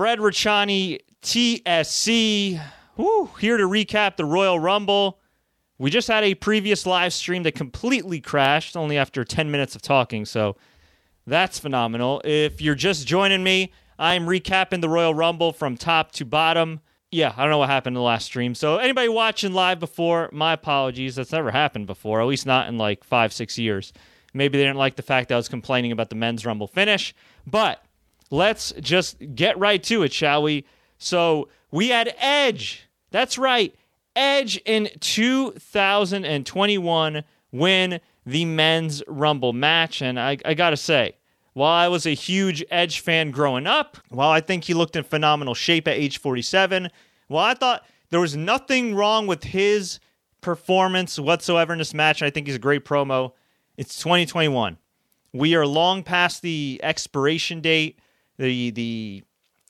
Fred Ricciani, TSC. Woo, here to recap the Royal Rumble. We just had a previous live stream that completely crashed only after 10 minutes of talking, so that's phenomenal. If you're just joining me, I'm recapping the Royal Rumble from top to bottom. Yeah, I don't know what happened in the last stream. So, anybody watching live before, my apologies. That's never happened before, at least not in like five, six years. Maybe they didn't like the fact that I was complaining about the men's Rumble finish. But let's just get right to it, shall we? So, we had Edge. That's right. Edge in 2021 win the men's Rumble match. And I, I got to say, while I was a huge Edge fan growing up, while I think he looked in phenomenal shape at age 47, while I thought there was nothing wrong with his performance whatsoever in this match, I think he's a great promo. It's 2021. We are long past the expiration date, the the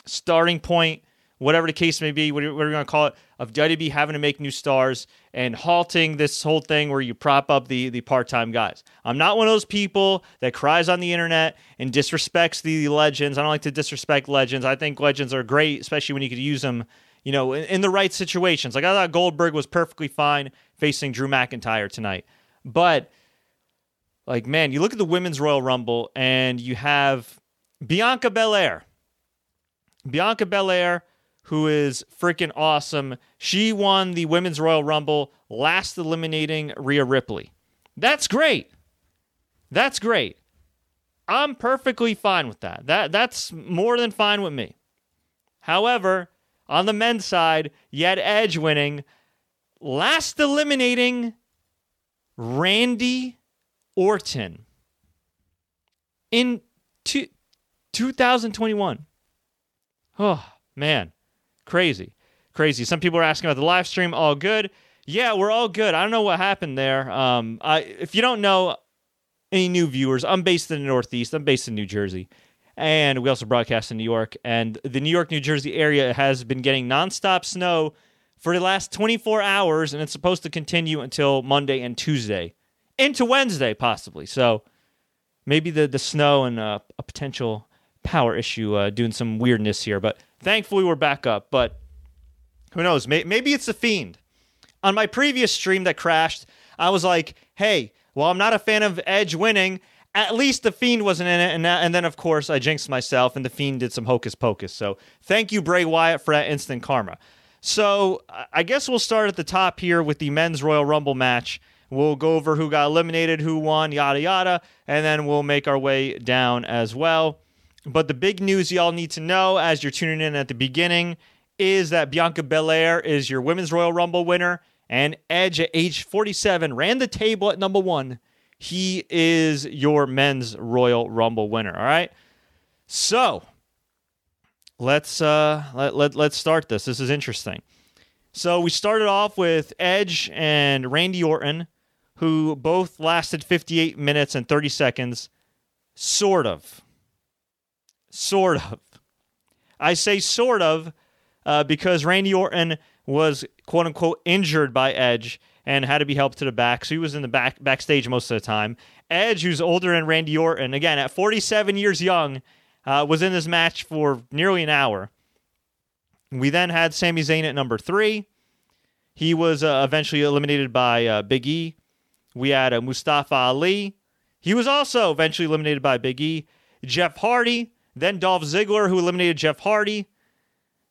starting point whatever the case may be, whatever you're going to call it, of WWE having to make new stars and halting this whole thing where you prop up the, the part time guys. I'm not one of those people that cries on the internet and disrespects the legends. I don't like to disrespect legends. I think legends are great, especially when you could use them. You know, in, in the right situations. Like I thought Goldberg was perfectly fine facing Drew McIntyre tonight. But like, man, you look at the women's Royal Rumble and you have Bianca Belair. Bianca Belair who is freaking awesome. She won the Women's Royal Rumble, last eliminating Rhea Ripley. That's great. That's great. I'm perfectly fine with that. That that's more than fine with me. However, on the men's side, had Edge winning, last eliminating Randy Orton in two, 2021. Oh, man. Crazy. Crazy. Some people are asking about the live stream. All good. Yeah, we're all good. I don't know what happened there. Um, I, if you don't know any new viewers, I'm based in the Northeast. I'm based in New Jersey. And we also broadcast in New York. And the New York, New Jersey area has been getting nonstop snow for the last 24 hours, and it's supposed to continue until Monday and Tuesday, into Wednesday, possibly. So maybe the, the snow and uh, a potential power issue uh, doing some weirdness here. But Thankfully, we're back up, but who knows? Maybe it's a fiend. On my previous stream that crashed, I was like, hey, well, I'm not a fan of Edge winning. At least the Fiend wasn't in it, and, and then of course I jinxed myself, and the Fiend did some hocus pocus. So thank you, Bray Wyatt, for that instant karma. So I guess we'll start at the top here with the men's Royal Rumble match. We'll go over who got eliminated, who won, yada yada, and then we'll make our way down as well. But the big news y'all need to know as you're tuning in at the beginning is that Bianca Belair is your Women's Royal Rumble winner, and Edge at age 47 ran the table at number one. He is your Men's Royal Rumble winner. All right. So let's uh let, let let's start this. This is interesting. So we started off with Edge and Randy Orton, who both lasted 58 minutes and 30 seconds, sort of. Sort of. I say sort of uh, because Randy Orton was quote unquote injured by Edge and had to be helped to the back. So he was in the back backstage most of the time. Edge, who's older than Randy Orton, again at 47 years young, uh, was in this match for nearly an hour. We then had Sami Zayn at number three. He was uh, eventually eliminated by uh, Big E. We had uh, Mustafa Ali. He was also eventually eliminated by Big E. Jeff Hardy then Dolph Ziggler, who eliminated Jeff Hardy.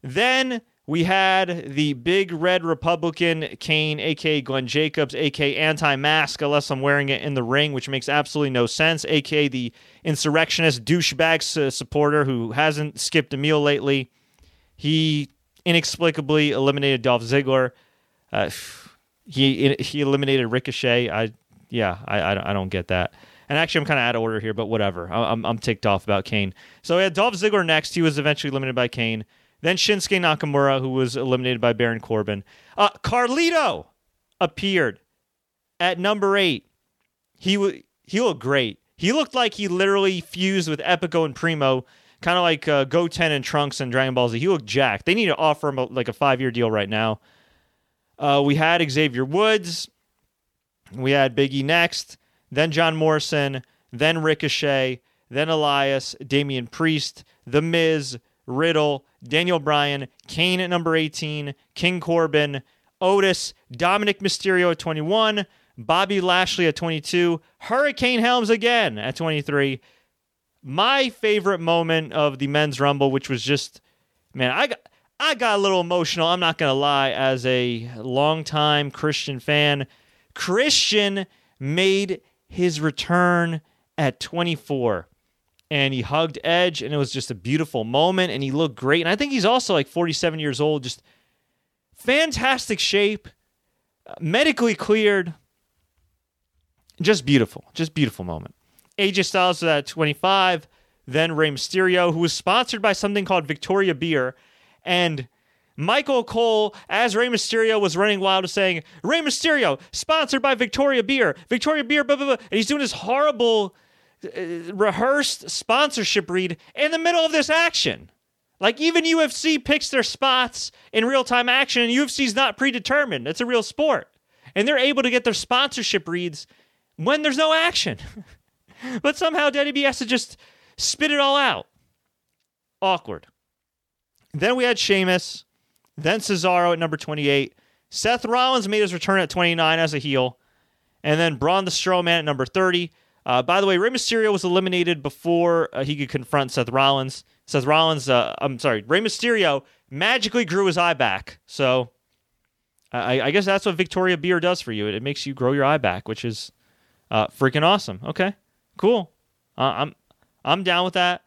Then we had the big red Republican Kane, aka Glenn Jacobs, aka anti mask, unless I'm wearing it in the ring, which makes absolutely no sense, aka the insurrectionist douchebag supporter who hasn't skipped a meal lately. He inexplicably eliminated Dolph Ziggler. Uh, he he eliminated Ricochet. I yeah, I I don't get that. And actually, I'm kind of out of order here, but whatever. I'm, I'm ticked off about Kane. So we had Dolph Ziggler next. He was eventually eliminated by Kane. Then Shinsuke Nakamura, who was eliminated by Baron Corbin. Uh, Carlito appeared at number eight. He w- he looked great. He looked like he literally fused with Epico and Primo, kind of like uh, Goten and Trunks and Dragon Ball Z. He looked jacked. They need to offer him a, like a five year deal right now. Uh, we had Xavier Woods. We had Biggie next then John Morrison, then Ricochet, then Elias, Damian Priest, The Miz, Riddle, Daniel Bryan, Kane at number 18, King Corbin, Otis, Dominik Mysterio at 21, Bobby Lashley at 22, Hurricane Helms again at 23. My favorite moment of the men's rumble, which was just, man, I got, I got a little emotional. I'm not going to lie, as a longtime Christian fan. Christian made his return at 24 and he hugged Edge, and it was just a beautiful moment, and he looked great. And I think he's also like 47 years old, just fantastic shape, medically cleared, just beautiful, just beautiful moment. AJ Styles was at 25, then Rey Mysterio, who was sponsored by something called Victoria Beer, and Michael Cole, as Rey Mysterio was running wild, saying, Rey Mysterio, sponsored by Victoria Beer, Victoria Beer, blah, blah, blah. And he's doing this horrible uh, rehearsed sponsorship read in the middle of this action. Like even UFC picks their spots in real time action, and UFC's not predetermined. It's a real sport. And they're able to get their sponsorship reads when there's no action. but somehow WB has to just spit it all out. Awkward. Then we had Sheamus, then Cesaro at number 28. Seth Rollins made his return at 29 as a heel. And then Braun the Strowman at number 30. Uh, by the way, Rey Mysterio was eliminated before uh, he could confront Seth Rollins. Seth Rollins, uh, I'm sorry, Rey Mysterio magically grew his eye back. So I, I, guess that's what Victoria Beer does for you. It, it makes you grow your eye back, which is uh, freaking awesome. Okay, cool. Uh, I'm I'm down with that.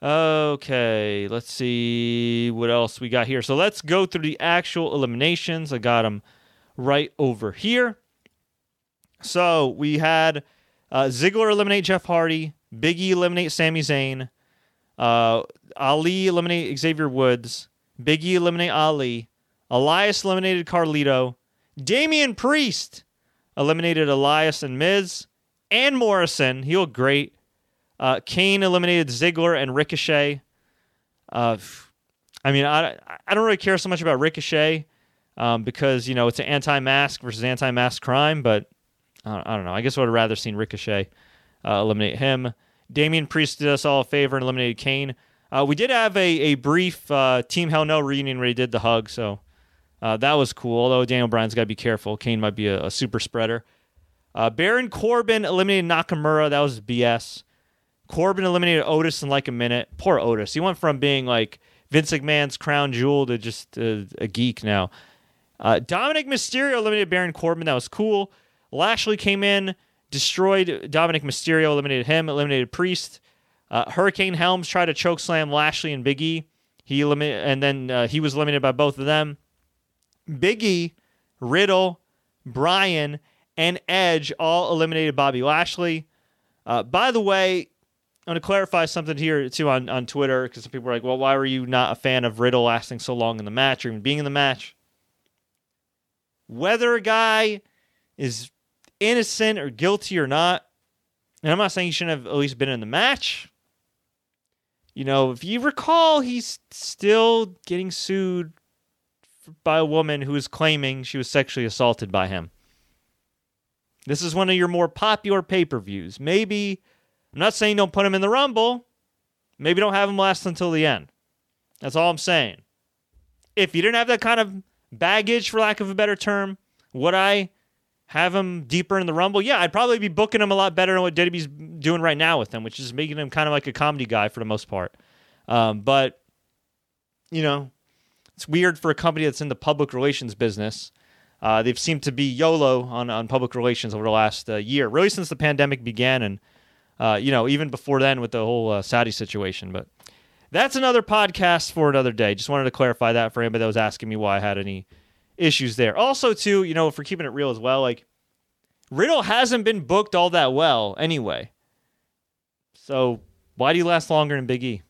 Okay, let's see what else we got here. So let's go through the actual eliminations. I got them right over here. So we had uh, Ziggler eliminate Jeff Hardy. Biggie eliminate Sami Zayn. Uh, Ali eliminate Xavier Woods. Biggie eliminate Ali. Elias eliminated Carlito. Damian Priest eliminated Elias and Miz. And Morrison. He looked great. Uh, Kane eliminated Ziggler and Ricochet. Uh, I mean, I, I don't really care so much about Ricochet um, because, you know, it's an anti mask versus anti mask crime, but I don't know. I guess I would have rather seen Ricochet uh, eliminate him. Damian Priest did us all a favor and eliminated Kane. Uh, we did have a, a brief uh, Team Hell No reunion where he did the hug, so that was cool. Although Daniel Bryan's got to be careful. Kane might be a, a super spreader. Baron Corbin eliminated Nakamura. That was BS. Corbin eliminated Otis in like a minute. Poor Otis. He went from being like Vince McMahon's crown jewel to just a, a geek now. Uh, Dominik Mysterio eliminated Baron Corbin. That was cool. Lashley came in, destroyed Dominik Mysterio, eliminated him, eliminated Priest. Uh, Hurricane Helms tried to choke slam Lashley and Big E. He eliminated, and then uh, he was eliminated by both of them. Big E, Riddle, Bryan, and Edge all eliminated Bobby Lashley. Uh, by the way, I'm going to clarify something here too on, on Twitter because some people are like, well, why were you not a fan of Riddle lasting so long in the match or even being in the match? Whether a guy is innocent or guilty or not. And I'm not saying he shouldn't have at least been in the match. You know, if you recall, he's still getting sued by a woman who is claiming she was sexually assaulted by him. This is one of your more popular pay per views. Maybe, I'm not saying don't put him in the Rumble. Maybe don't have him last until the end. That's all I'm saying. If you didn't have that kind of baggage, for lack of a better term, would I have him deeper in the Rumble, yeah, I'd probably be booking him a lot better than what WWE's doing right now with him, which is making him kind of like a comedy guy for the most part. Um, but you know, it's weird for a company that's in the public relations business. Uh, they've seemed to be YOLO on, on public relations over the last uh, year, really since the pandemic began, and uh, you know even before then with the whole uh, Saudi situation. But that's another podcast for another day. Just wanted to clarify that for anybody that was asking me why I had any issues there. Also, too, you know, for keeping it real as well, like Riddle hasn't been booked all that well anyway. So why do you last longer than Big E?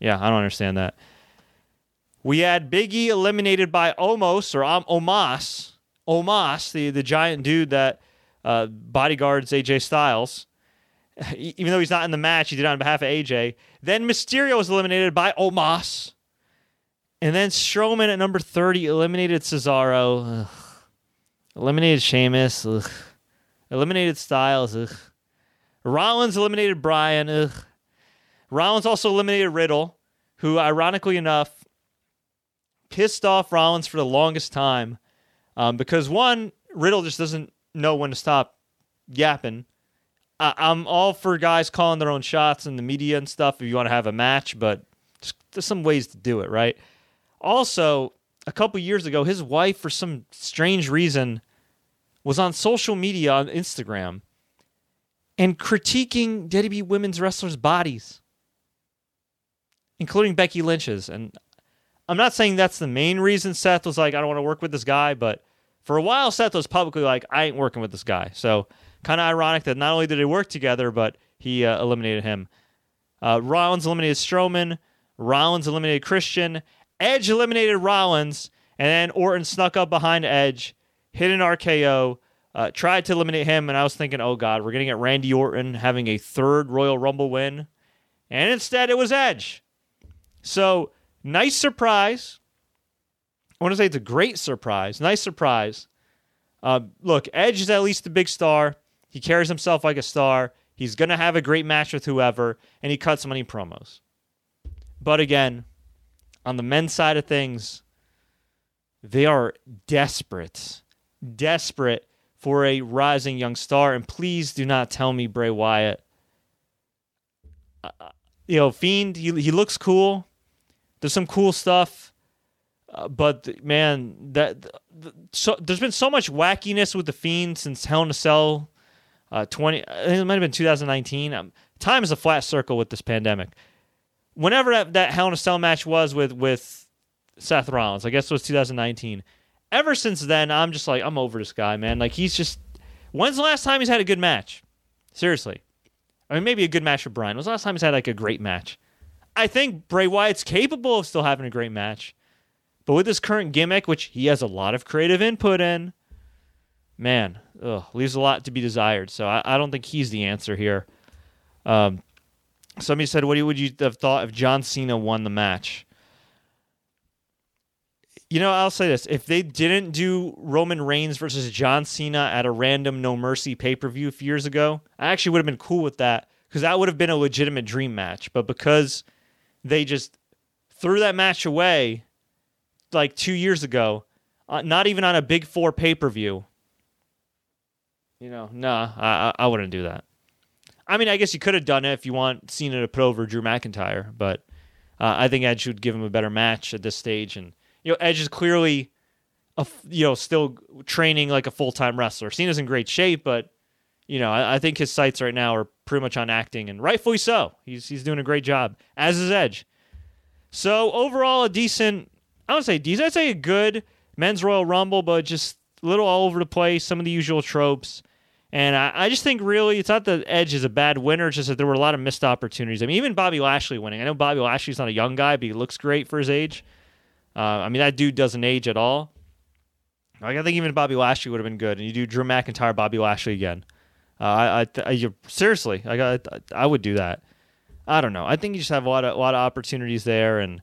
Yeah, I don't understand that. We had Big E eliminated by Omos or um, Omos, the, the giant dude that uh, bodyguards AJ Styles. Even though he's not in the match, he did on behalf of AJ. Then Mysterio was eliminated by Omos. And then Strowman at number 30 eliminated Cesaro. Ugh. Eliminated Sheamus. Ugh. Eliminated Styles. Ugh. Rollins eliminated Bryan. Rollins also eliminated Riddle, who, ironically enough, pissed off Rollins for the longest time um, because one, Riddle just doesn't know when to stop yapping. I- I'm all for guys calling their own shots in the media and stuff if you want to have a match, but there's some ways to do it, right? Also, a couple years ago, his wife, for some strange reason, was on social media on Instagram and critiquing WWE women's wrestlers' bodies, including Becky Lynch's. And I'm not saying that's the main reason Seth was like, I don't want to work with this guy, but for a while, Seth was publicly like, I ain't working with this guy. So kind of ironic that not only did they work together, but he uh, eliminated him. Uh, Rollins eliminated Strowman. Rollins eliminated Christian. Edge eliminated Rollins. And then Orton snuck up behind Edge, hit an RKO, uh, tried to eliminate him. And I was thinking, oh, God, we're going to get Randy Orton having a third Royal Rumble win. And instead, it was Edge. So, nice surprise. I want to say it's a great surprise. Nice surprise. Uh, look, Edge is at least a big star. He carries himself like a star. He's going to have a great match with whoever, and he cuts money promos. But again, on the men's side of things, they are desperate, desperate for a rising young star. And please do not tell me Bray Wyatt. Uh, you know, Fiend, he, he looks cool. There's some cool stuff. Uh, but man, that so there's been so much wackiness with the Fiend since Hell in a Cell, uh, twenty. I think it might have been 2019. Um, time is a flat circle with this pandemic whenever that, that Hell in a Cell match was with with Seth Rollins, I guess it was 2019. Ever since then, I'm just like I'm over this guy, man. Like he's just. When's the last time he's had a good match? Seriously, I mean maybe a good match for Bryan. When's the last time he's had like a great match? I think Bray Wyatt's capable of still having a great match, but with his current gimmick, which he has a lot of creative input in, man, ugh, leaves a lot to be desired. So I, I don't think he's the answer here. Um, Somebody said, "What would you have thought if John Cena won the match?" You know, I'll say this: if they didn't do Roman Reigns versus John Cena at a random No Mercy pay per view a few years ago, I actually would have been cool with that because that would have been a legitimate dream match. But because they just threw that match away like two years ago, uh, not even on a Big Four pay per view, you know, nah, I, I wouldn't do that. I mean, I guess you could have done it if you want Cena to put over Drew McIntyre, but uh, I think Edge would give him a better match at this stage. And you know, Edge is clearly, a, you know, still training like a full time wrestler. Cena's in great shape, but you know, I, I, think his sights right now are pretty much on acting, and rightfully so. He's he's doing a great job, as is Edge. So overall, a decent. I don't say decent. I'd say a good men's Royal Rumble, but just a little all over the place. Some of the usual tropes. And I, I, just think really it's not that Edge is a bad winner, it's just that there were a lot of missed opportunities. I mean, even Bobby Lashley winning. I know Bobby Lashley's not a young guy, but he looks great for his age. Uh, I mean, that dude doesn't age at all. Like, I think even Bobby Lashley would have been good. And you do Drew McIntyre, Bobby Lashley again. Uh, I, I, I seriously, I, I, I would do that. I don't know. I think you just have a lot of a lot of opportunities there, and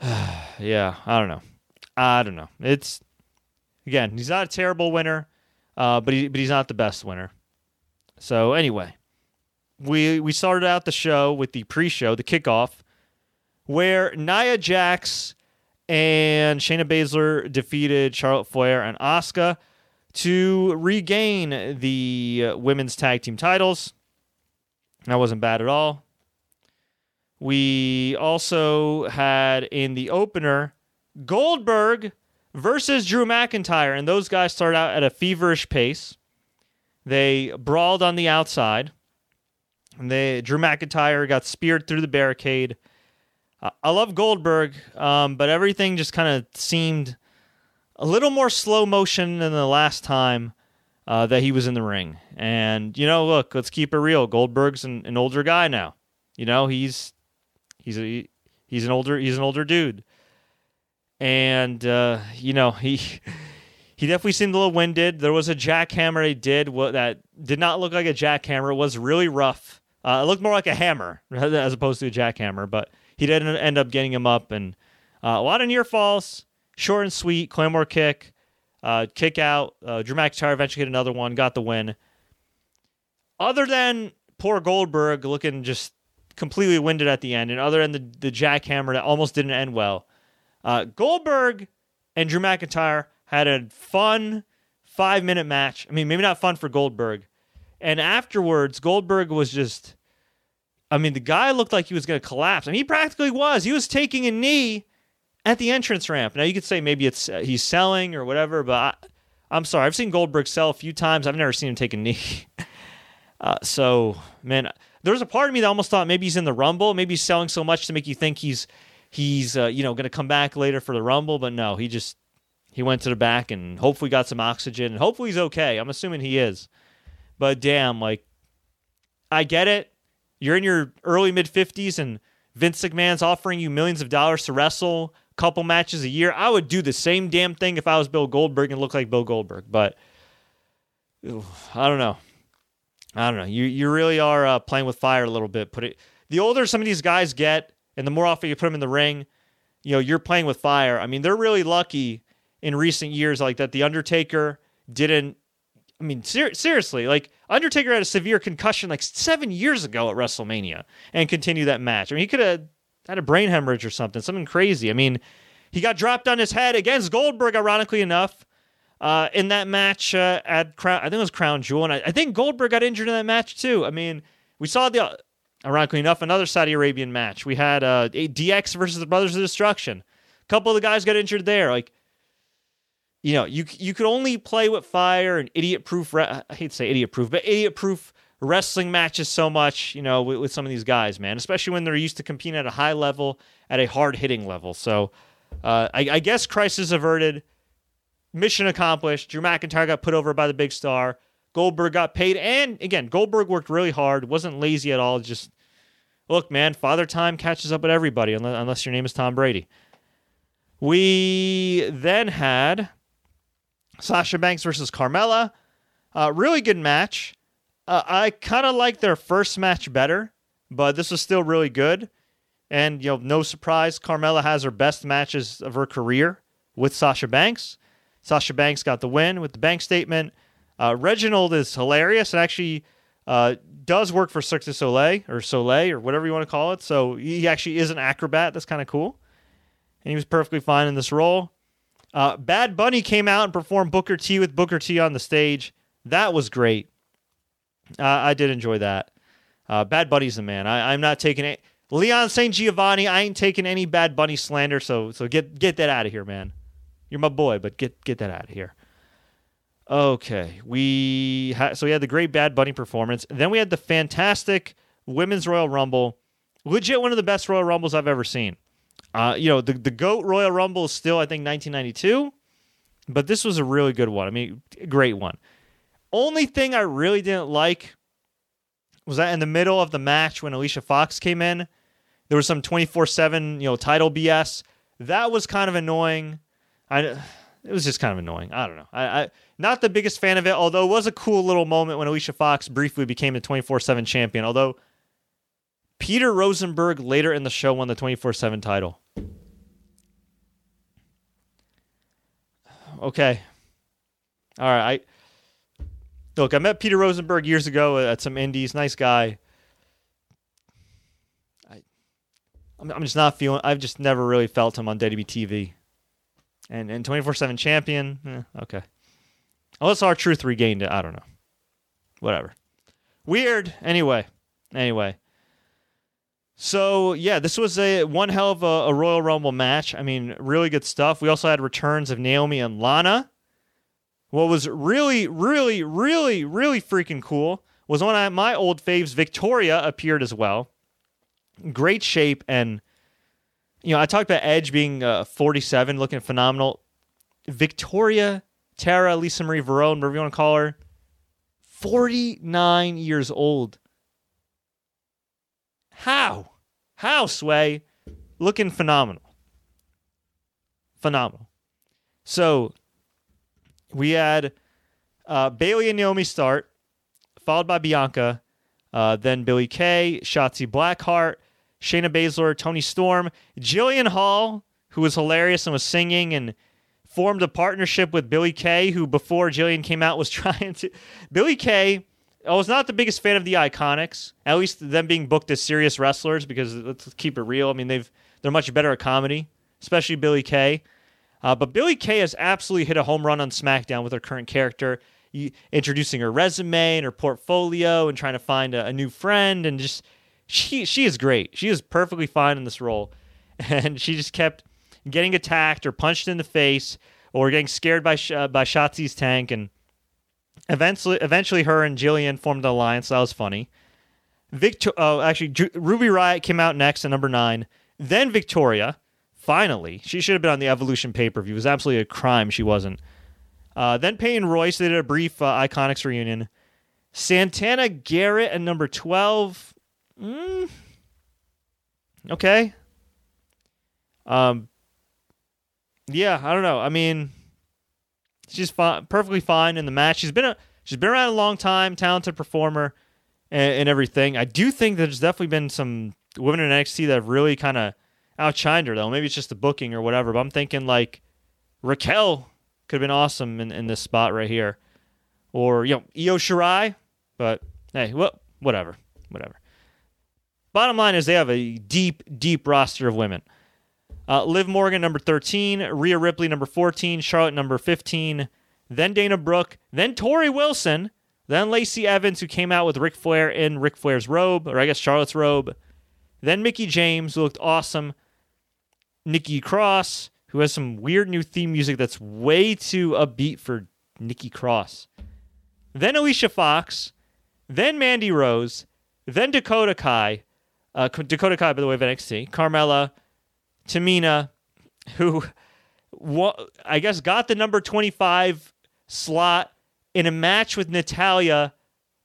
yeah, I don't know. I don't know. It's again, he's not a terrible winner uh, but he, but he's not the best winner. So anyway, we we started out the show with the pre-show, the kickoff, where Nia Jax and Shayna Baszler defeated Charlotte Flair and Asuka to regain the uh, women's tag team titles. That wasn't bad at all. We also had in the opener Goldberg versus Drew McIntyre. And those guys start out at a feverish pace. They brawled on the outside. And they Drew McIntyre got speared through the barricade. Uh, I love Goldberg, um, but everything just kind of seemed a little more slow motion than the last time uh, that he was in the ring. And you know, look, let's keep it real. Goldberg's an, an older guy now. You know, he's he's a, he's an older he's an older dude and uh, you know he he definitely seemed a little winded. There was a jackhammer he did what that did not look like a jackhammer. It was really rough. Uh, it looked more like a hammer as opposed to a jackhammer, but he did end up getting him up and uh, a lot of near falls, short and sweet. Claymore kick, uh, kick out. Uh, Drew McIntyre eventually hit another one, got the win. Other than poor Goldberg looking just completely winded at the end, and other than the, the jackhammer that almost didn't end well. Uh, Goldberg and Drew McIntyre had a fun five minute match. I mean, maybe not fun for Goldberg. And afterwards, Goldberg was just. I mean, the guy looked like he was going to collapse. I mean, he practically was. He was taking a knee at the entrance ramp. Now, you could say maybe it's uh, he's selling or whatever, but I, am sorry. I've seen Goldberg sell a few times. I've never seen him take a knee. uh, so, man, there was a part of me that almost thought maybe he's in the Rumble. Maybe he's selling so much to make you think he's he's uh, you know going to come back later for the Rumble, but no, he just he went to the back and hopefully got some oxygen and hopefully he's okay. I'm assuming he is. But damn, like I get it. You're in your early mid 50s and Vince McMahon's offering you millions of dollars to wrestle a couple matches a year. I would do the same damn thing if I was Bill Goldberg and look like Bill Goldberg. But I don't know. I don't know. You you really are uh, playing with fire a little bit. Put it. The older some of these guys get, and the more often you put them in the ring, you know you're playing with fire. I mean, they're really lucky in recent years, like that. The Undertaker didn't. I mean, ser- seriously, like Undertaker had a severe concussion like seven years ago at WrestleMania and continued that match. I mean, he could have had a brain hemorrhage or something, something crazy. I mean, he got dropped on his head against Goldberg, ironically enough, uh, in that match uh, at Crown. I think it was Crown Jewel, and I, I, think Goldberg got injured in that match too. I mean, we saw the ironically enough, another Saudi Arabian match. We had uh, DX versus the Brothers of Destruction. A couple of the guys got injured there. Like, you know, you you could only play with fire and idiot proof. Re- I hate to say idiot proof, but idiot proof wrestling matches so much. You know, with, with, some of these guys, man, especially when they're used to competing at a high level, at a hard hitting level. So, uh, I, I guess crisis averted. Mission accomplished. Drew McIntyre got put over by the big star. Goldberg got paid. And again, Goldberg worked really hard, wasn't lazy at all. Just look, man, father time catches up with everybody unless, unless your name is Tom Brady. We then had Sasha Banks versus Carmella. Uh, really good match. Uh, I kind of like their first match better, but this was still really good. And, you know, no surprise, Carmella has her best matches of her career with Sasha Banks. Sasha Banks got the win with the bank statement. Uh, Reginald is hilarious and actually uh, does work for Cirque du Soleil or Soleil or whatever you want to call it. So he actually is an acrobat. That's kind of cool. And he was perfectly fine in this role. Uh, Bad Bunny came out and performed Booker T with Booker T on the stage. That was great. Uh, I did enjoy that. Uh, Bad Bunny's the man. I, am not taking it. Leon St. Giovanni, I ain't taking any Bad Bunny slander. So so get get that out of here, man. You're my boy, but get get that out of here. Okay, we ha- so we had the great Bad Bunny performance. Then we had the fantastic Women's Royal Rumble, legit one of the best Royal Rumbles I've ever seen. Uh, you know, the the Goat Royal Rumble is still I think 1992, but this was a really good one. I mean, great one. Only thing I really didn't like was that in the middle of the match when Alicia Fox came in, there was some 24/7 you know title BS. That was kind of annoying. I it was just kind of annoying. I don't know. I, I not the biggest fan of it, although it was a cool little moment when Alicia Fox briefly became the 24 7 champion. Although Peter Rosenberg later in the show won the 24 7 title. Okay. All right. I, look, I met Peter Rosenberg years ago at some indies. Nice guy. I, I'm, I'm just not feeling. I've just never really felt him on WWE and and 24/7 champion. Eh, okay. Unless R-Truth regained it, I don't know. Whatever. Weird. Anyway, anyway. So yeah, this was a one hell of a, a, Royal Rumble match. I mean, really good stuff. We also had returns of Naomi and Lana. What was really, really, really, really freaking cool was of my old faves, Victoria, appeared as well. Great shape and you know, I talked about Edge being uh, 47, looking phenomenal. Victoria, Tara, Lisa Marie Varon, whatever you want to call her, 49 years old. How? How, Sway? Looking phenomenal. Phenomenal. So we had uh, Bayley and Naomi start, followed by Bianca, uh, then Billie Kay, Shotzi Blackheart, Shayna Baszler, Toni Storm, Jillian Hall, who was hilarious and was singing and formed a partnership with Billie Kay, who before Jillian came out was trying to. Billie Kay I was not the biggest fan of the Iconics. At least them being booked as serious wrestlers, because let's keep it real. I mean, they've they're much better at comedy, especially Billie Kay. Uh, but Billie Kay has absolutely hit a home run on SmackDown with her current character, introducing her resume and her portfolio, and trying to find a, a new friend, and just she she is great. She is perfectly fine in this role, and she just kept getting attacked or punched in the face or getting scared by uh, by Shotzi's tank, and eventually, eventually, her and Jillian formed an alliance. That was funny. Victor, oh, actually, Ruby Riott came out next at number nine. Then Victoria, finally, she should have been on the Evolution pay per view. It was absolutely a crime she wasn't. Uh, then Peyton Royce. They did a brief uh, Iconics reunion. Santana Garrett at number twelve. Mm. Okay. Um, yeah, I don't know. I mean, she's fine, perfectly fine in the match. She's been a she's been around a long time, talented performer, and, and everything. I do think there's definitely been some women in NXT that have really kind of outshined her though. Maybe it's just the booking or whatever. But I'm thinking like Raquel could have been awesome in, in this spot right here, or you know Io Shirai. But hey, well, whatever, whatever. Bottom line is they have a deep, deep roster of women. Uh, Liv Morgan, number 13. Rhea Ripley, number 14. Charlotte, number 15. Then Dana Brooke. Then Torrie Wilson. Then Lacey Evans, who came out with Ric Flair in Ric Flair's robe, or I guess Charlotte's robe. Then Mickie James, who looked awesome. Nikki Cross, who has some weird new theme music that's way too upbeat for Nikki Cross. Then Alicia Fox. Then Mandy Rose. Then Dakota Kai. Uh, Dakota Kai, by the way, of NXT. Carmella. Tamina, who I guess got the number 25 slot in a match with Natalya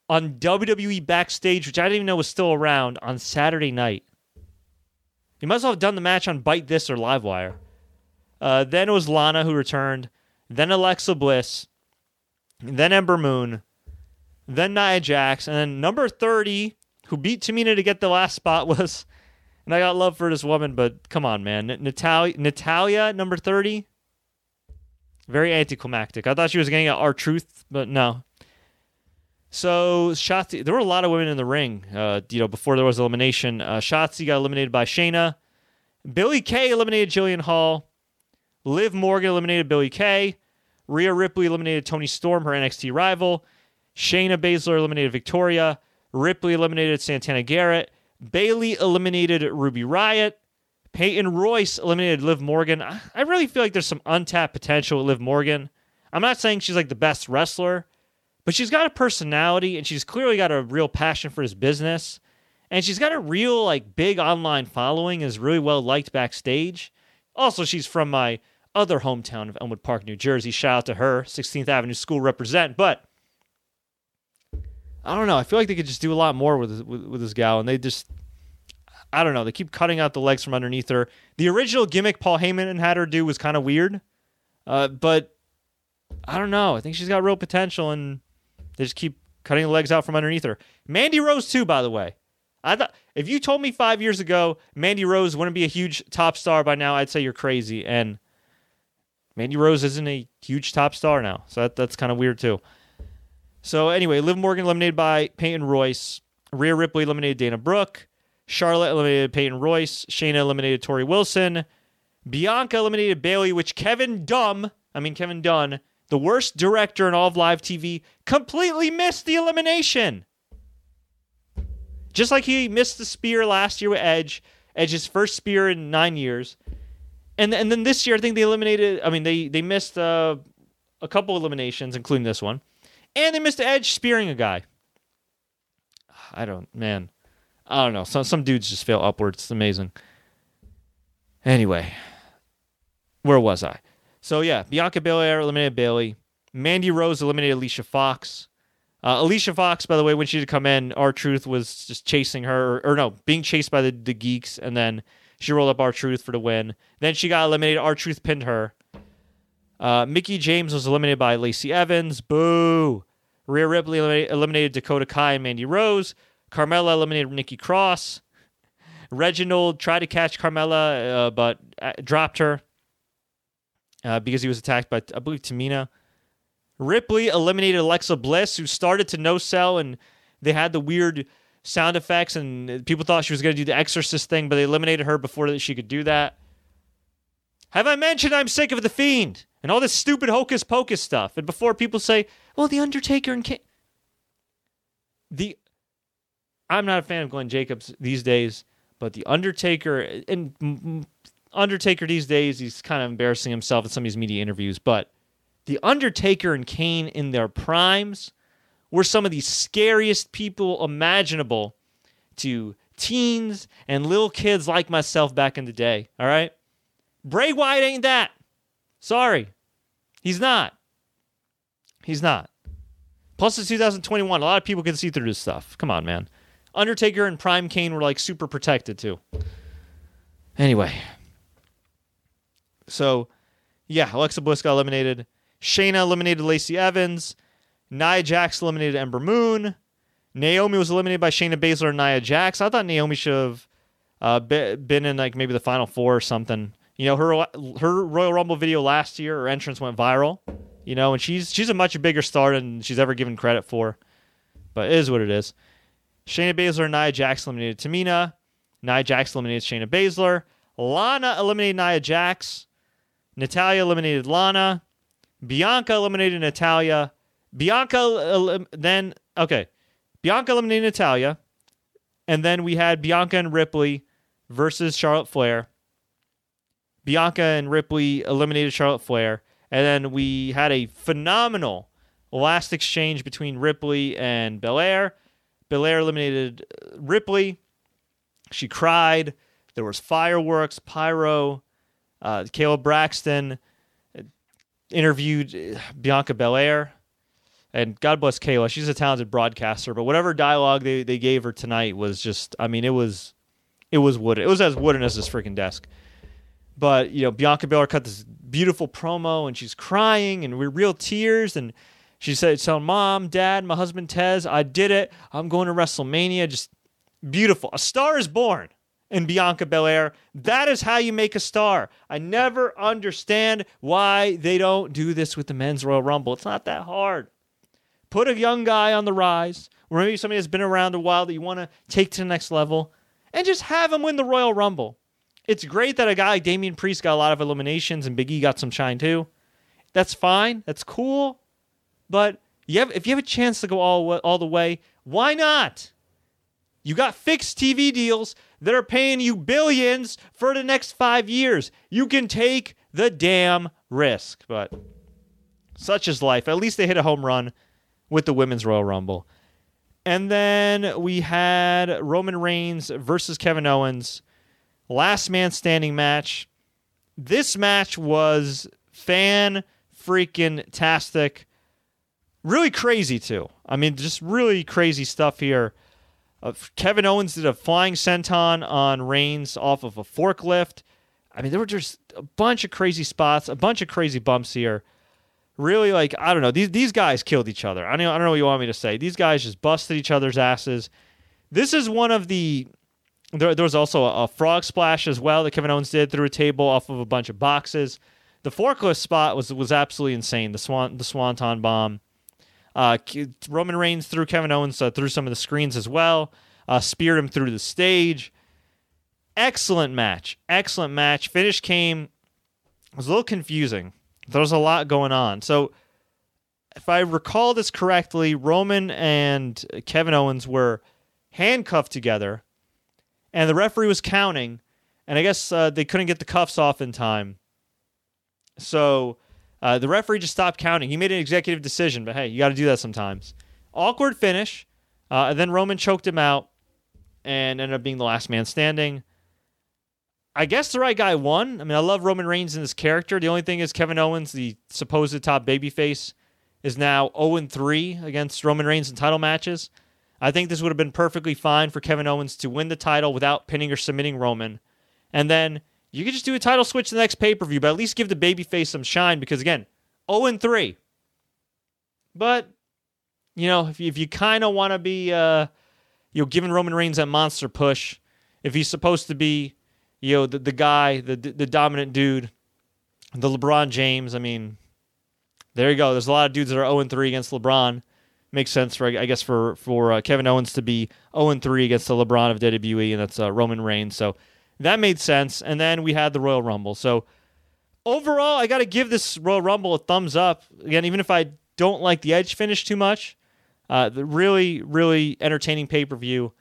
on WWE Backstage, which I didn't even know was still around on Saturday night. You must have done the match on Bite This or Livewire. Uh, then it was Lana who returned. Then Alexa Bliss. Then Ember Moon. Then Nia Jax. And then number 30, who beat Tamina to get the last spot, was and I got love for this woman, but come on, man. Natalya, Natalya number 30. Very anticlimactic. I thought she was getting at R-Truth, but no. So Shotzi, there were a lot of women in the ring. Uh, you know, before there was elimination, uh, Shotzi got eliminated by Shayna. Billie Kay eliminated Jillian Hall. Liv Morgan eliminated Billie Kay. Rhea Ripley eliminated Toni Storm, her NXT rival. Shayna Baszler eliminated Victoria. Ripley eliminated Santana Garrett. Bayley eliminated Ruby Riott. Peyton Royce eliminated Liv Morgan. I really feel like there's some untapped potential with Liv Morgan. I'm not saying she's like the best wrestler, but she's got a personality and she's clearly got a real passion for his business. And she's got a real like big online following, and is really well liked backstage. Also, she's from my other hometown of Elmwood Park, New Jersey. Shout out to her, 16th Avenue School represent. But I don't know. I feel like they could just do a lot more with with, with this gal, and they just I don't know. They keep cutting out the legs from underneath her. The original gimmick Paul Heyman had her do was kind of weird, uh, but I don't know. I think she's got real potential, and they just keep cutting the legs out from underneath her. Mandy Rose too, by the way. I thought if you told me five years ago Mandy Rose wouldn't be a huge top star by now, I'd say you're crazy. And Mandy Rose isn't a huge top star now, so that, that's kind of weird too. So anyway, Liv Morgan eliminated by Peyton Royce. Rhea Ripley eliminated Dana Brooke. Charlotte eliminated Peyton Royce. Shayna eliminated Torrie Wilson. Bianca eliminated Bayley, which Kevin Dumb, I mean Kevin Dunn, the worst director in all of live TV, completely missed the elimination. Just like he missed the spear last year with Edge, Edge's first spear in nine years. And and then this year, I think they eliminated. I mean, they they missed uh, a couple eliminations, including this one and they missed the Edge spearing a guy. I don't, man. I don't know. Some some dudes just fail upwards. It's amazing. Anyway, where was I? So yeah, Bianca Belair eliminated Bayley. Mandy Rose eliminated Alicia Fox. Uh, Alicia Fox, by the way, when she did come in, R-Truth was just chasing her, or, or no, being chased by the, the geeks, and then she rolled up R-Truth for the win. Then she got eliminated. R-Truth pinned her. Uh, Mickie James was eliminated by Lacey Evans. Boo. Rhea Ripley eliminated Dakota Kai and Mandy Rose. Carmella eliminated Nikki Cross. Reginald tried to catch Carmella, uh, but uh, dropped her uh, because he was attacked by, I believe, Tamina. Ripley eliminated Alexa Bliss, who started to no sell, and they had the weird sound effects, and people thought she was going to do the Exorcist thing, but they eliminated her before she could do that. Have I mentioned I'm sick of the Fiend and all this stupid hocus pocus stuff? And before people say, "Well, the Undertaker and King," the I'm not a fan of Glenn Jacobs these days, but the Undertaker and Undertaker these days, he's kind of embarrassing himself in some of these media interviews, but the Undertaker and Kane in their primes were some of the scariest people imaginable to teens and little kids like myself back in the day. All right? Bray Wyatt ain't that. Sorry. He's not. He's not. Plus, it's 2021. A lot of people can see through this stuff. Come on, man. Undertaker and Prime Kane were like super protected too. Anyway. So, yeah, Alexa Bliss got eliminated. Shayna eliminated Lacey Evans. Nia Jax eliminated Ember Moon. Naomi was eliminated by Shayna Baszler and Nia Jax. I thought Naomi should have uh, been in like maybe the final four or something. You know, her her Royal Rumble video last year, her entrance went viral. You know, and she's she's a much bigger star than she's ever given credit for. But it is what it is. Shayna Baszler and Nia Jax eliminated Tamina. Nia Jax eliminated Shayna Baszler. Lana eliminated Nia Jax. Natalya eliminated Lana. Bianca eliminated Natalya. Bianca then okay, Bianca eliminated Natalya, and then we had Bianca and Ripley versus Charlotte Flair. Bianca and Ripley eliminated Charlotte Flair, and then we had a phenomenal last exchange between Ripley and Belair. Belair eliminated uh, Ripley. She cried. There was fireworks, pyro. Uh, Kayla Braxton uh, interviewed uh, Bianca Belair. And God bless Kayla. She's a talented broadcaster, but whatever dialogue they, they gave her tonight was just I mean, it was it was wooden. It was as wooden as this freaking desk. But, you know, Bianca Belair cut this beautiful promo and she's crying and we're real tears and she said, "So, mom, dad, my husband Tez, I did it. I'm going to WrestleMania. Just beautiful. A star is born in Bianca Belair. That is how you make a star. I never understand why they don't do this with the men's Royal Rumble. It's not that hard. Put a young guy on the rise, or maybe somebody that's been around a while that you want to take to the next level, and just have him win the Royal Rumble. It's great that a guy like Damian Priest got a lot of eliminations and Big E got some shine too. That's fine. That's cool. But you have, if you have a chance to go all all the way, why not? You got fixed TV deals that are paying you billions for the next five years. You can take the damn risk. But such is life. At least they hit a home run with the Women's Royal Rumble. And then we had Roman Reigns versus Kevin Owens. Last man standing match. This match was fan freaking tastic. Really crazy, too. I mean, just really crazy stuff here. Uh, Kevin Owens did a flying senton on Reigns off of a forklift. I mean, there were just a bunch of crazy spots, a bunch of crazy bumps here. Really, like I don't know, these these guys killed each other. I don't, I don't know what you want me to say. These guys just busted each other's asses. This is one of the. There, there was also a, a frog splash as well that Kevin Owens did through a table off of a bunch of boxes. The forklift spot was was absolutely insane. The swan the swanton bomb. Uh, Roman Reigns threw Kevin Owens uh, through some of the screens as well, uh, speared him through the stage. Excellent match. Excellent match. Finish came, was a little confusing. There was a lot going on. So, if I recall this correctly, Roman and Kevin Owens were handcuffed together, and the referee was counting, and I guess uh, they couldn't get the cuffs off in time. So uh, the referee just stopped counting. He made an executive decision, but hey, you got to do that sometimes. Awkward finish. Uh, and then Roman choked him out and ended up being the last man standing. I guess the right guy won. I mean, I love Roman Reigns and his character. The only thing is Kevin Owens, the supposed top babyface, is now 0 3 against Roman Reigns in title matches. I think this would have been perfectly fine for Kevin Owens to win the title without pinning or submitting Roman. And then you could just do a title switch the next pay per view, but at least give the babyface some shine because, again, 0 3. But, you know, if you, you kind of want to be, uh, you know, giving Roman Reigns that monster push, if he's supposed to be, you know, the, the guy, the, the dominant dude, the LeBron James, I mean, There you go. There's a lot of dudes that are 0 3 against LeBron. Makes sense for I guess for for uh, Kevin Owens to be 0 3 against the LeBron of WWE, and that's uh, Roman Reigns. So that made sense. And then we had the Royal Rumble. So overall, I got to give this Royal Rumble a thumbs up. Again, even if I don't like the Edge finish too much, uh, the really really entertaining pay per view.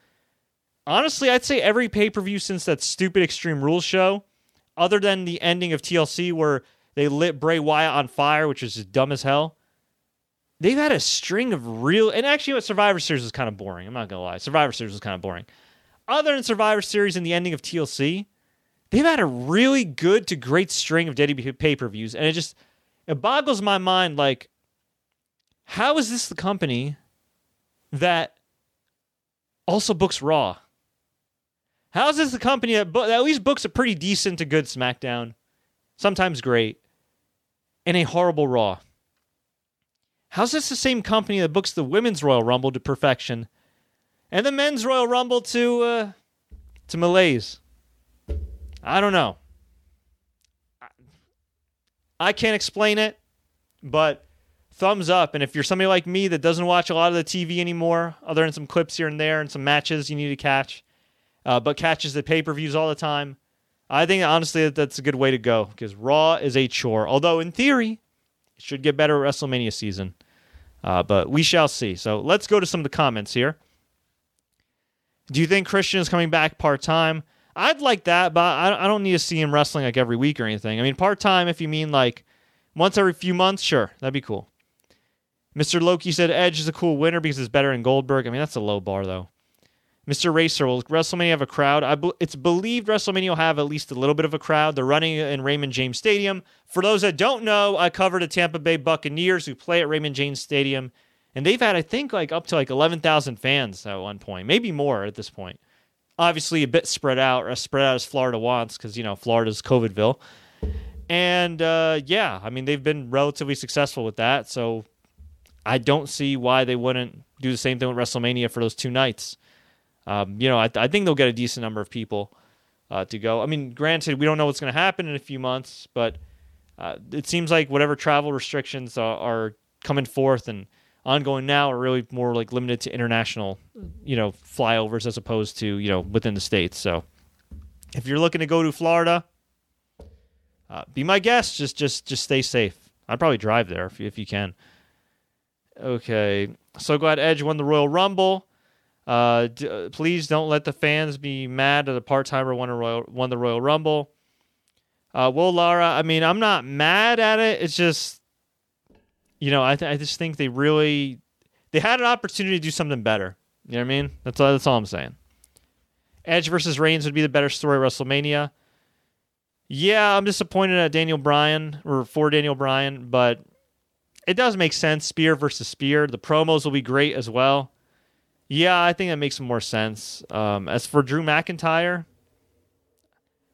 Honestly, I'd say every pay per view since that stupid Extreme Rules show, other than the ending of TLC where they lit Bray Wyatt on fire, which is dumb as hell. They've had a string of real, and actually, what Survivor Series was kind of boring. I'm not gonna lie, Survivor Series was kind of boring. Other than Survivor Series and the ending of TLC, they've had a really good to great string of Daddy pay per views, and it just it boggles my mind. Like, how is this the company that also books Raw? How is this the company that, bo- that at least books a pretty decent to good SmackDown, sometimes great, and a horrible Raw? How's this the same company that books the Women's Royal Rumble to perfection and the Men's Royal Rumble to uh, to malaise? I don't know. I can't explain it, but thumbs up. And if you're somebody like me that doesn't watch a lot of the TV anymore, other than some clips here and there and some matches you need to catch, uh, but catches the pay per views all the time, I think honestly that that's a good way to go because Raw is a chore. Although in theory, it should get better WrestleMania season. Uh, but we shall see. So let's go to some of the comments here. Do you think Christian is coming back part time? I'd like that, but I, I don't need to see him wrestling like every week or anything. I mean, part time, if you mean like once every few months, sure, that'd be cool. Mr. Loki said Edge is a cool winner because it's better than Goldberg. I mean, that's a low bar, though. Mr. Racer, will WrestleMania have a crowd? I it's believed WrestleMania will have at least a little bit of a crowd. They're running in Raymond James Stadium. For those that don't know, I covered the Tampa Bay Buccaneers who play at Raymond James Stadium, and they've had, I think, like up to like 11,000 fans at one point, maybe more at this point. Obviously, a bit spread out, as spread out as Florida wants, because you know Florida's COVIDville. And uh, yeah, I mean they've been relatively successful with that, so I don't see why they wouldn't do the same thing with WrestleMania for those two nights. Um, you know, I, I, think they'll get a decent number of people uh, to go. I mean, granted, we don't know what's going to happen in a few months, but uh, it seems like whatever travel restrictions are, are, coming forth and ongoing now are really more like limited to international, you know, flyovers as opposed to you know within the states. So, if you're looking to go to Florida, uh, be my guest. Just just just stay safe. I'd probably drive there if if you can. Okay, so glad Edge won the Royal Rumble. Uh, d- uh, please don't let the fans be mad that a part timer won, won the Royal Rumble. Uh, Will Lara, I mean, I'm not mad at it. It's just, you know, I, th- I just think they really they had an opportunity to do something better. You know what I mean? That's all, that's all I'm saying. Edge versus Reigns would be the better story WrestleMania. Yeah, I'm disappointed at Daniel Bryan or for Daniel Bryan, but it does make sense. Spear versus Spear. The promos will be great as well. Yeah, I think that makes more sense. Um, as for Drew McIntyre,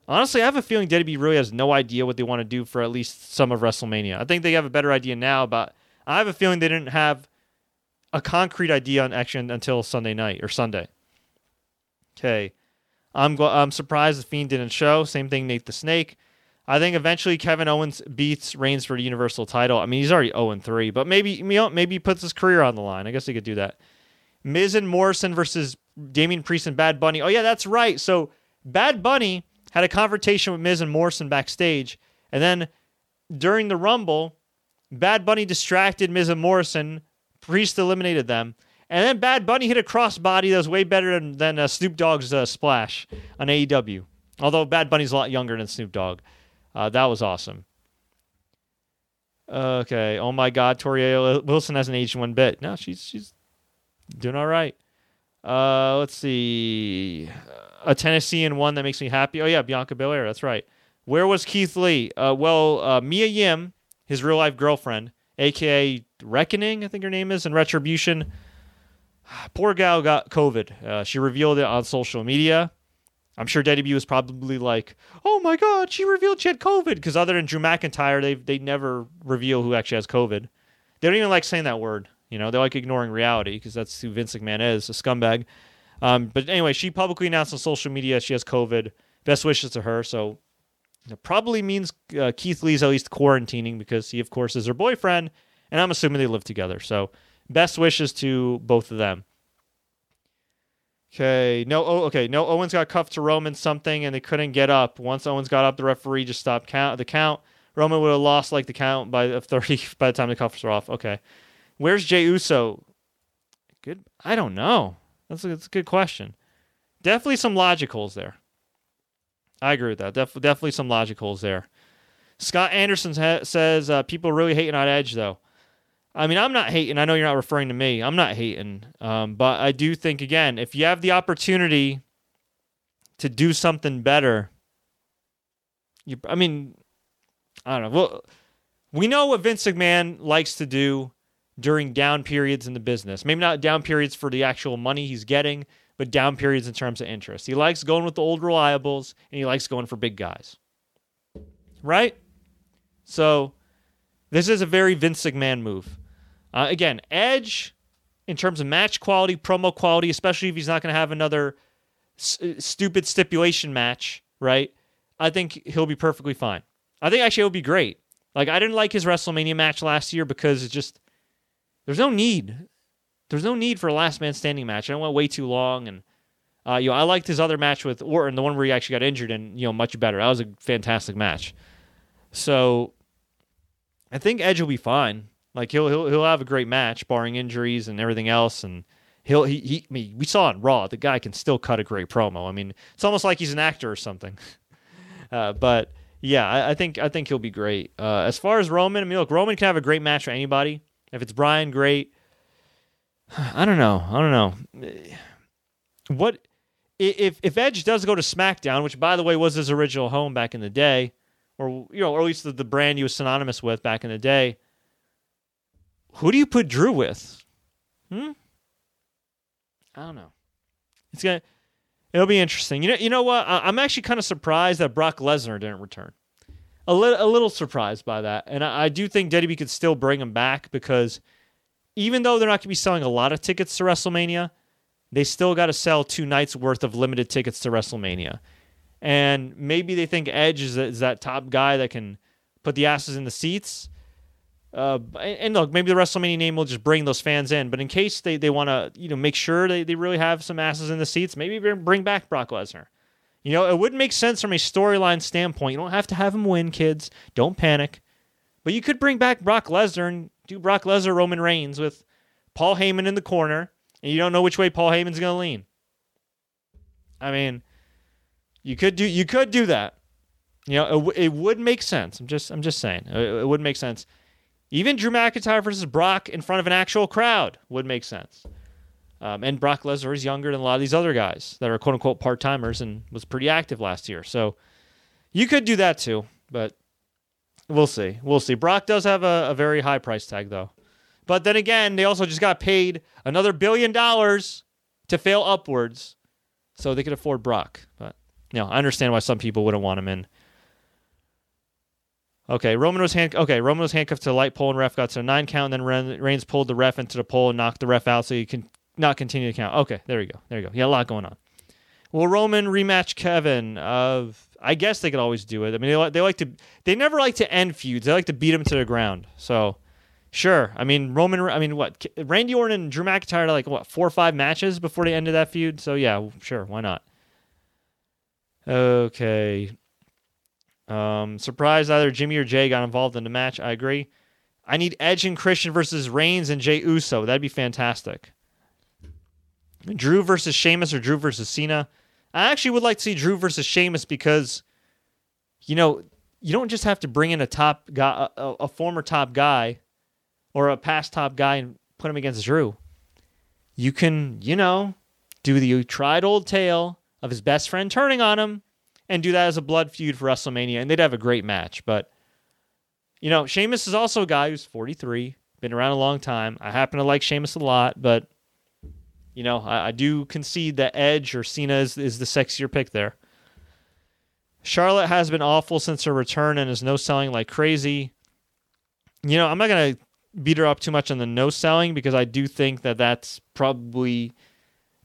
honestly, I have a feeling WWE really has no idea what they want to do for at least some of WrestleMania. I think they have a better idea now, but I have a feeling they didn't have a concrete idea on action until Sunday night or Sunday. Okay, I'm I'm surprised the Fiend didn't show. Same thing, Nate the Snake. I think eventually Kevin Owens beats Reigns for the Universal title. I mean, he's already 0 3, but maybe maybe he puts his career on the line. I guess he could do that. Miz and Morrison versus Damian Priest and Bad Bunny. Oh yeah, that's right. So Bad Bunny had a confrontation with Miz and Morrison backstage, and then during the Rumble, Bad Bunny distracted Miz and Morrison. Priest eliminated them, and then Bad Bunny hit a crossbody that was way better than, than uh, Snoop Dogg's uh, splash on AEW. Although Bad Bunny's a lot younger than Snoop Dogg, uh, that was awesome. Okay. Oh my God, Torrie Wilson hasn't aged one bit. No, she's she's doing all right. Uh, let's see. A Tennessean one that makes me happy. Oh yeah, Bianca Belair. That's right. Where was Keith Lee? Uh, well, uh, Mia Yim, his real life girlfriend, aka Reckoning, I think her name is, and Retribution. Poor gal got COVID. Uh, she revealed it on social media. I'm sure Daddy was probably like, "Oh my God, she revealed she had COVID." Because other than Drew McIntyre, they they never reveal who actually has COVID. They don't even like saying that word. You know, they like ignoring reality because that's who Vince McMahon is, a scumbag. Um, but anyway, she publicly announced on social media she has COVID. Best wishes to her. So it probably means uh, Keith Lee's at least quarantining because he, of course, is her boyfriend and I'm assuming they live together. So, best wishes to both of them. Okay, no, oh, okay, no. Owens got cuffed to Roman something, and they couldn't get up. Once Owens got up, the referee just stopped count the count. Roman would have lost like the count by thirty by the time the cuffs were off. Okay, where's Jey Uso? Good, I don't know. That's a, that's a good question. Definitely some logicals there. I agree with that. Def- definitely some logicals there. Scott Anderson ha- says uh, people really hating on Edge though. I mean, I'm not hating. I know you're not referring to me. I'm not hating. Um, but I do think, again, if you have the opportunity to do something better, you, I mean, I don't know. Well, we know what Vince McMahon likes to do during down periods in the business. Maybe not down periods for the actual money he's getting, but down periods in terms of interest. He likes going with the old reliables and he likes going for big guys. Right? So, this is a very Vince McMahon move. Uh, again, Edge, in terms of match quality, promo quality, especially if he's not going to have another s- uh, stupid stipulation match, right? I think he'll be perfectly fine. I think actually it'll be great. Like I didn't like his WrestleMania match last year because it's just there's no need. There's no need for a last man standing match. I went way too long, and uh, you know I liked his other match with Orton, the one where he actually got injured, and you know much better. That was a fantastic match. So I think Edge will be fine. Like he'll he'll he'll have a great match, barring injuries and everything else, and he'll he, he I mean, we saw in Raw. The guy can still cut a great promo. I mean, it's almost like he's an actor or something. Uh, but yeah, I, I, think I think he'll be great. Uh, as far as Roman, I mean, look, Roman can have a great match for anybody. If it's Bryan, great. I don't know. I don't know. What if if Edge does go to SmackDown, which by the way was his original home back in the day, or you know, or at least the, the brand he was synonymous with back in the day? Who do you put Drew with? Hmm. I don't know. It's gonna. It'll be interesting. You know. You know what? I, am actually kind of surprised that Brock Lesnar didn't return. A little, a little surprised by that, and I, I do think WWE could still bring him back because even though they're not going to be selling a lot of tickets to WrestleMania, they still got to sell two nights worth of limited tickets to WrestleMania. And maybe they think Edge is, is that top guy that can put the asses in the seats. Uh, and look, maybe the WrestleMania name will just bring those fans in. But in case they, they want to, you know, make sure they, they really have some asses in the seats, maybe bring back Brock Lesnar. You know, it wouldn't make sense from a storyline standpoint. You don't have to have him win, kids. Don't panic. But you could bring back Brock Lesnar and do Brock Lesnar Roman Reigns with Paul Heyman in the corner, and you don't know which way Paul Heyman's going to lean. I mean, you could do you could do that. You know, it, it would make sense. I'm just I'm just saying it, it would make sense. Even Drew McIntyre versus Brock in front of an actual crowd would make sense. Um, and Brock Lesnar is younger than a lot of these other guys that are quote unquote part timers and was pretty active last year. So you could do that too, but we'll see. We'll see. Brock does have a, a very high price tag though. But then again, they also just got paid another billion dollars to fail upwards so they could afford Brock. But you know, I understand why some people wouldn't want him in. Okay, Roman was hand. Okay, Roman was handcuffed to the light pole, and ref got to a nine count. And then Reigns pulled the ref into the pole and knocked the ref out, so he can not continue to count. Okay, there you go. There you go. Yeah, a lot going on. Will Roman rematch Kevin? Uh, I guess they could always do it. I mean, they, they like to. They never like to end feuds. They like to beat him to the ground. So, sure. I mean, Roman. I mean, what? Randy Orton and Drew McIntyre like what four or five matches before they ended that feud. So yeah, sure. Why not? Okay. Um, surprised either Jimmy or Jey got involved in the match. I agree. I need Edge and Christian versus Reigns and Jey Uso. That'd be fantastic. Drew versus Sheamus or Drew versus Cena. I actually would like to see Drew versus Sheamus because, you know, you don't just have to bring in a top guy, a, a former top guy, or a past top guy and put him against Drew. You can, you know, do the tried old tale of his best friend turning on him and do that as a blood feud for WrestleMania, and they'd have a great match. But, you know, Sheamus is also a guy who's 43, been around a long time. I happen to like Sheamus a lot, but, you know, I, I do concede that Edge or Cena is, is the sexier pick there. Charlotte has been awful since her return and is no selling like crazy. You know, I'm not going to beat her up too much on the no selling because I do think that that's probably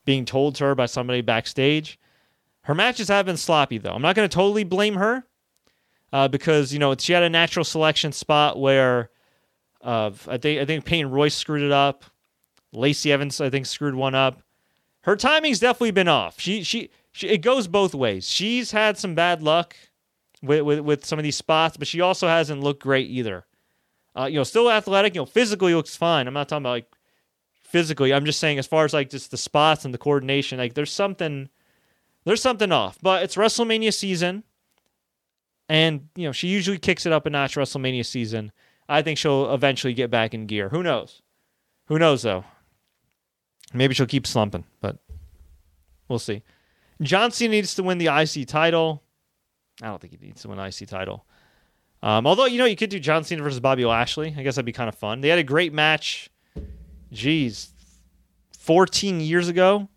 being told to her by somebody backstage. Her matches have been sloppy, though. I'm not going to totally blame her uh, because, you know, she had a natural selection spot where Of I think I think Peyton Royce screwed it up. Lacey Evans I think screwed one up. Her timing's definitely been off. She she, she it goes both ways. She's had some bad luck with, with with some of these spots, but she also hasn't looked great either. Uh, you know, still athletic. You know, physically looks fine. I'm not talking about like physically. I'm just saying as far as like just the spots and the coordination. Like there's something there's something off. But it's WrestleMania season, and you know she usually kicks it up a notch. WrestleMania season. I think she'll eventually get back in gear. Who knows? Who knows though? Maybe she'll keep slumping, but we'll see. John Cena needs to win the IC title. I don't think he needs to win IC title. Um, although you know you could do John Cena versus Bobby Lashley. I guess that'd be kind of fun. They had a great match. Geez, 14 years ago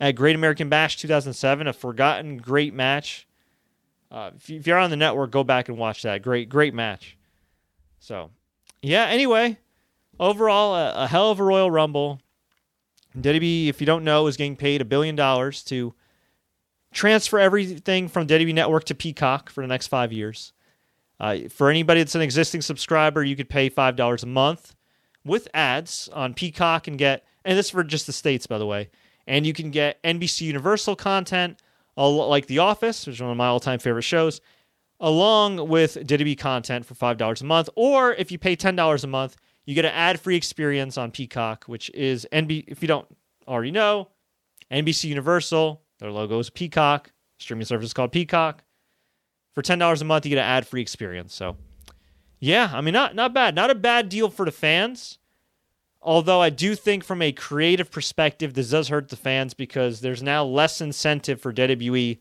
at Great American Bash 2007, a forgotten great match. Uh, if, you, are on the network, go back and watch that. Great, great match. So, yeah. Anyway, overall, a, a hell of a Royal Rumble. WWE, if you don't know, is getting paid a billion dollars to transfer everything from WWE Network to Peacock for the next five years. Uh, for anybody that's an existing subscriber, you could pay five dollars a month with ads on Peacock and get, and this for just the states, by the way, and you can get NBC Universal content, like The Office, which is one of my all-time favorite shows, along with WWE content for five dollars a month. Or if you pay ten dollars a month, you get an ad-free experience on Peacock, which is NB. If you don't already know, NBC Universal, their logo is Peacock. Streaming service is called Peacock. For ten dollars a month, you get an ad-free experience. So, yeah, I mean, not not bad, not a bad deal for the fans. Although I do think from a creative perspective, this does hurt the fans because there's now less incentive for WWE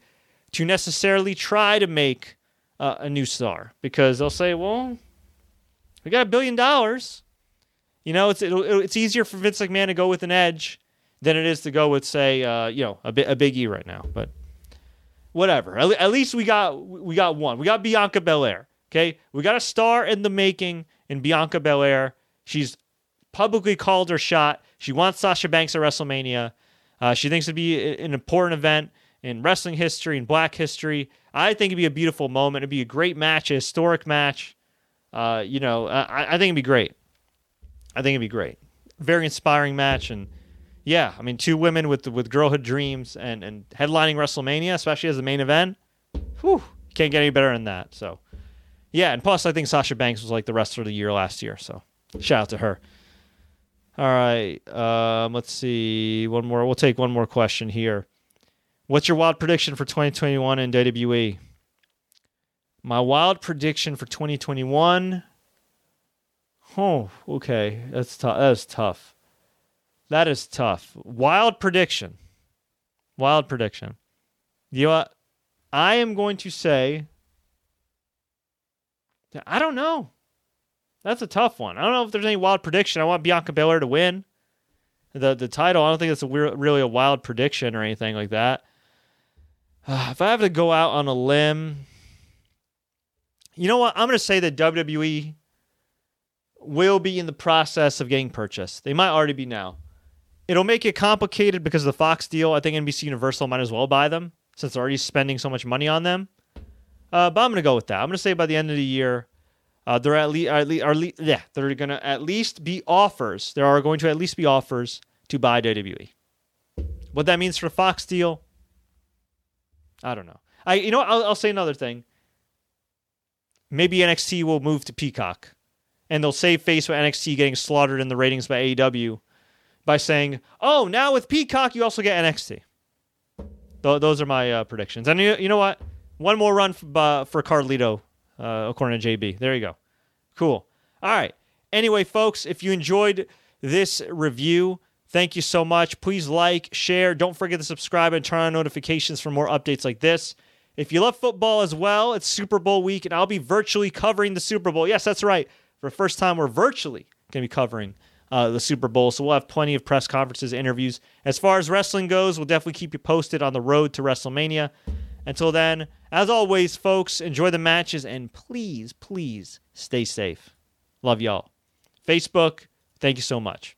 to necessarily try to make uh, a new star because they'll say, "Well, we got a billion dollars. You know, it's it's easier for Vince McMahon to go with an edge than it is to go with, say, uh, you know, a, a Big E right now. But whatever. At, at, least we got we got one. We got Bianca Belair. Okay, we got a star in the making in Bianca Belair. She's publicly called her shot. She wants Sasha Banks at WrestleMania. Uh, she thinks it'd be an important event in wrestling history and Black history. I think it'd be a beautiful moment. It'd be a great match, a historic match. Uh, you know, I, I think it'd be great. I think it'd be great. Very inspiring match, and yeah, I mean, two women with with girlhood dreams and and headlining WrestleMania, especially as the main event. Whew, can't get any better than that. So, yeah, and plus, I think Sasha Banks was like the rest of the year last year. So, shout out to her. All right, um, let's see one more. We'll take one more question here. What's your wild prediction for 2021 in WWE? My wild prediction for 2021 Oh, okay. That's tough. That is tough. That is tough. Wild prediction. Wild prediction. You know? I am going to say. I don't know. That's a tough one. I don't know if there's any wild prediction. I want Bianca Belair to win the the title. I don't think it's a really a wild prediction or anything like that. Uh, if I have to go out on a limb, you know what? I'm going to say that WWE will be in the process of getting purchased. They might already be now. It'll make it complicated because of the Fox deal. I think NBC Universal might as well buy them since they're already spending so much money on them. Uh, but I'm going to go with that. I'm going to say by the end of the year, uh, there at least, at least, are le- yeah, they're going to at least be offers. There are going to at least be offers to buy WWE. What that means for Fox deal, I don't know. I, you know? I'll, I'll say another thing. Maybe NXT will move to Peacock and they'll save face with NXT getting slaughtered in the ratings by AEW by saying, "Oh, now with Peacock, you also get NXT." Th- those are my uh, predictions. And you, you, know what? One more run f- uh, for Carlito, uh, according to JB. There you go. Cool. All right. Anyway, folks, if you enjoyed this review, thank you so much. Please like, share. Don't forget to subscribe and turn on notifications for more updates like this. If you love football as well, it's Super Bowl week, and I'll be virtually covering the Super Bowl. Yes, that's right for the first time, we're virtually going to be covering uh, the Super Bowl. So we'll have plenty of press conferences, interviews. As far as wrestling goes, we'll definitely keep you posted on the road to WrestleMania. Until then, as always, folks, enjoy the matches and please, please stay safe. Love y'all. Facebook, thank you so much.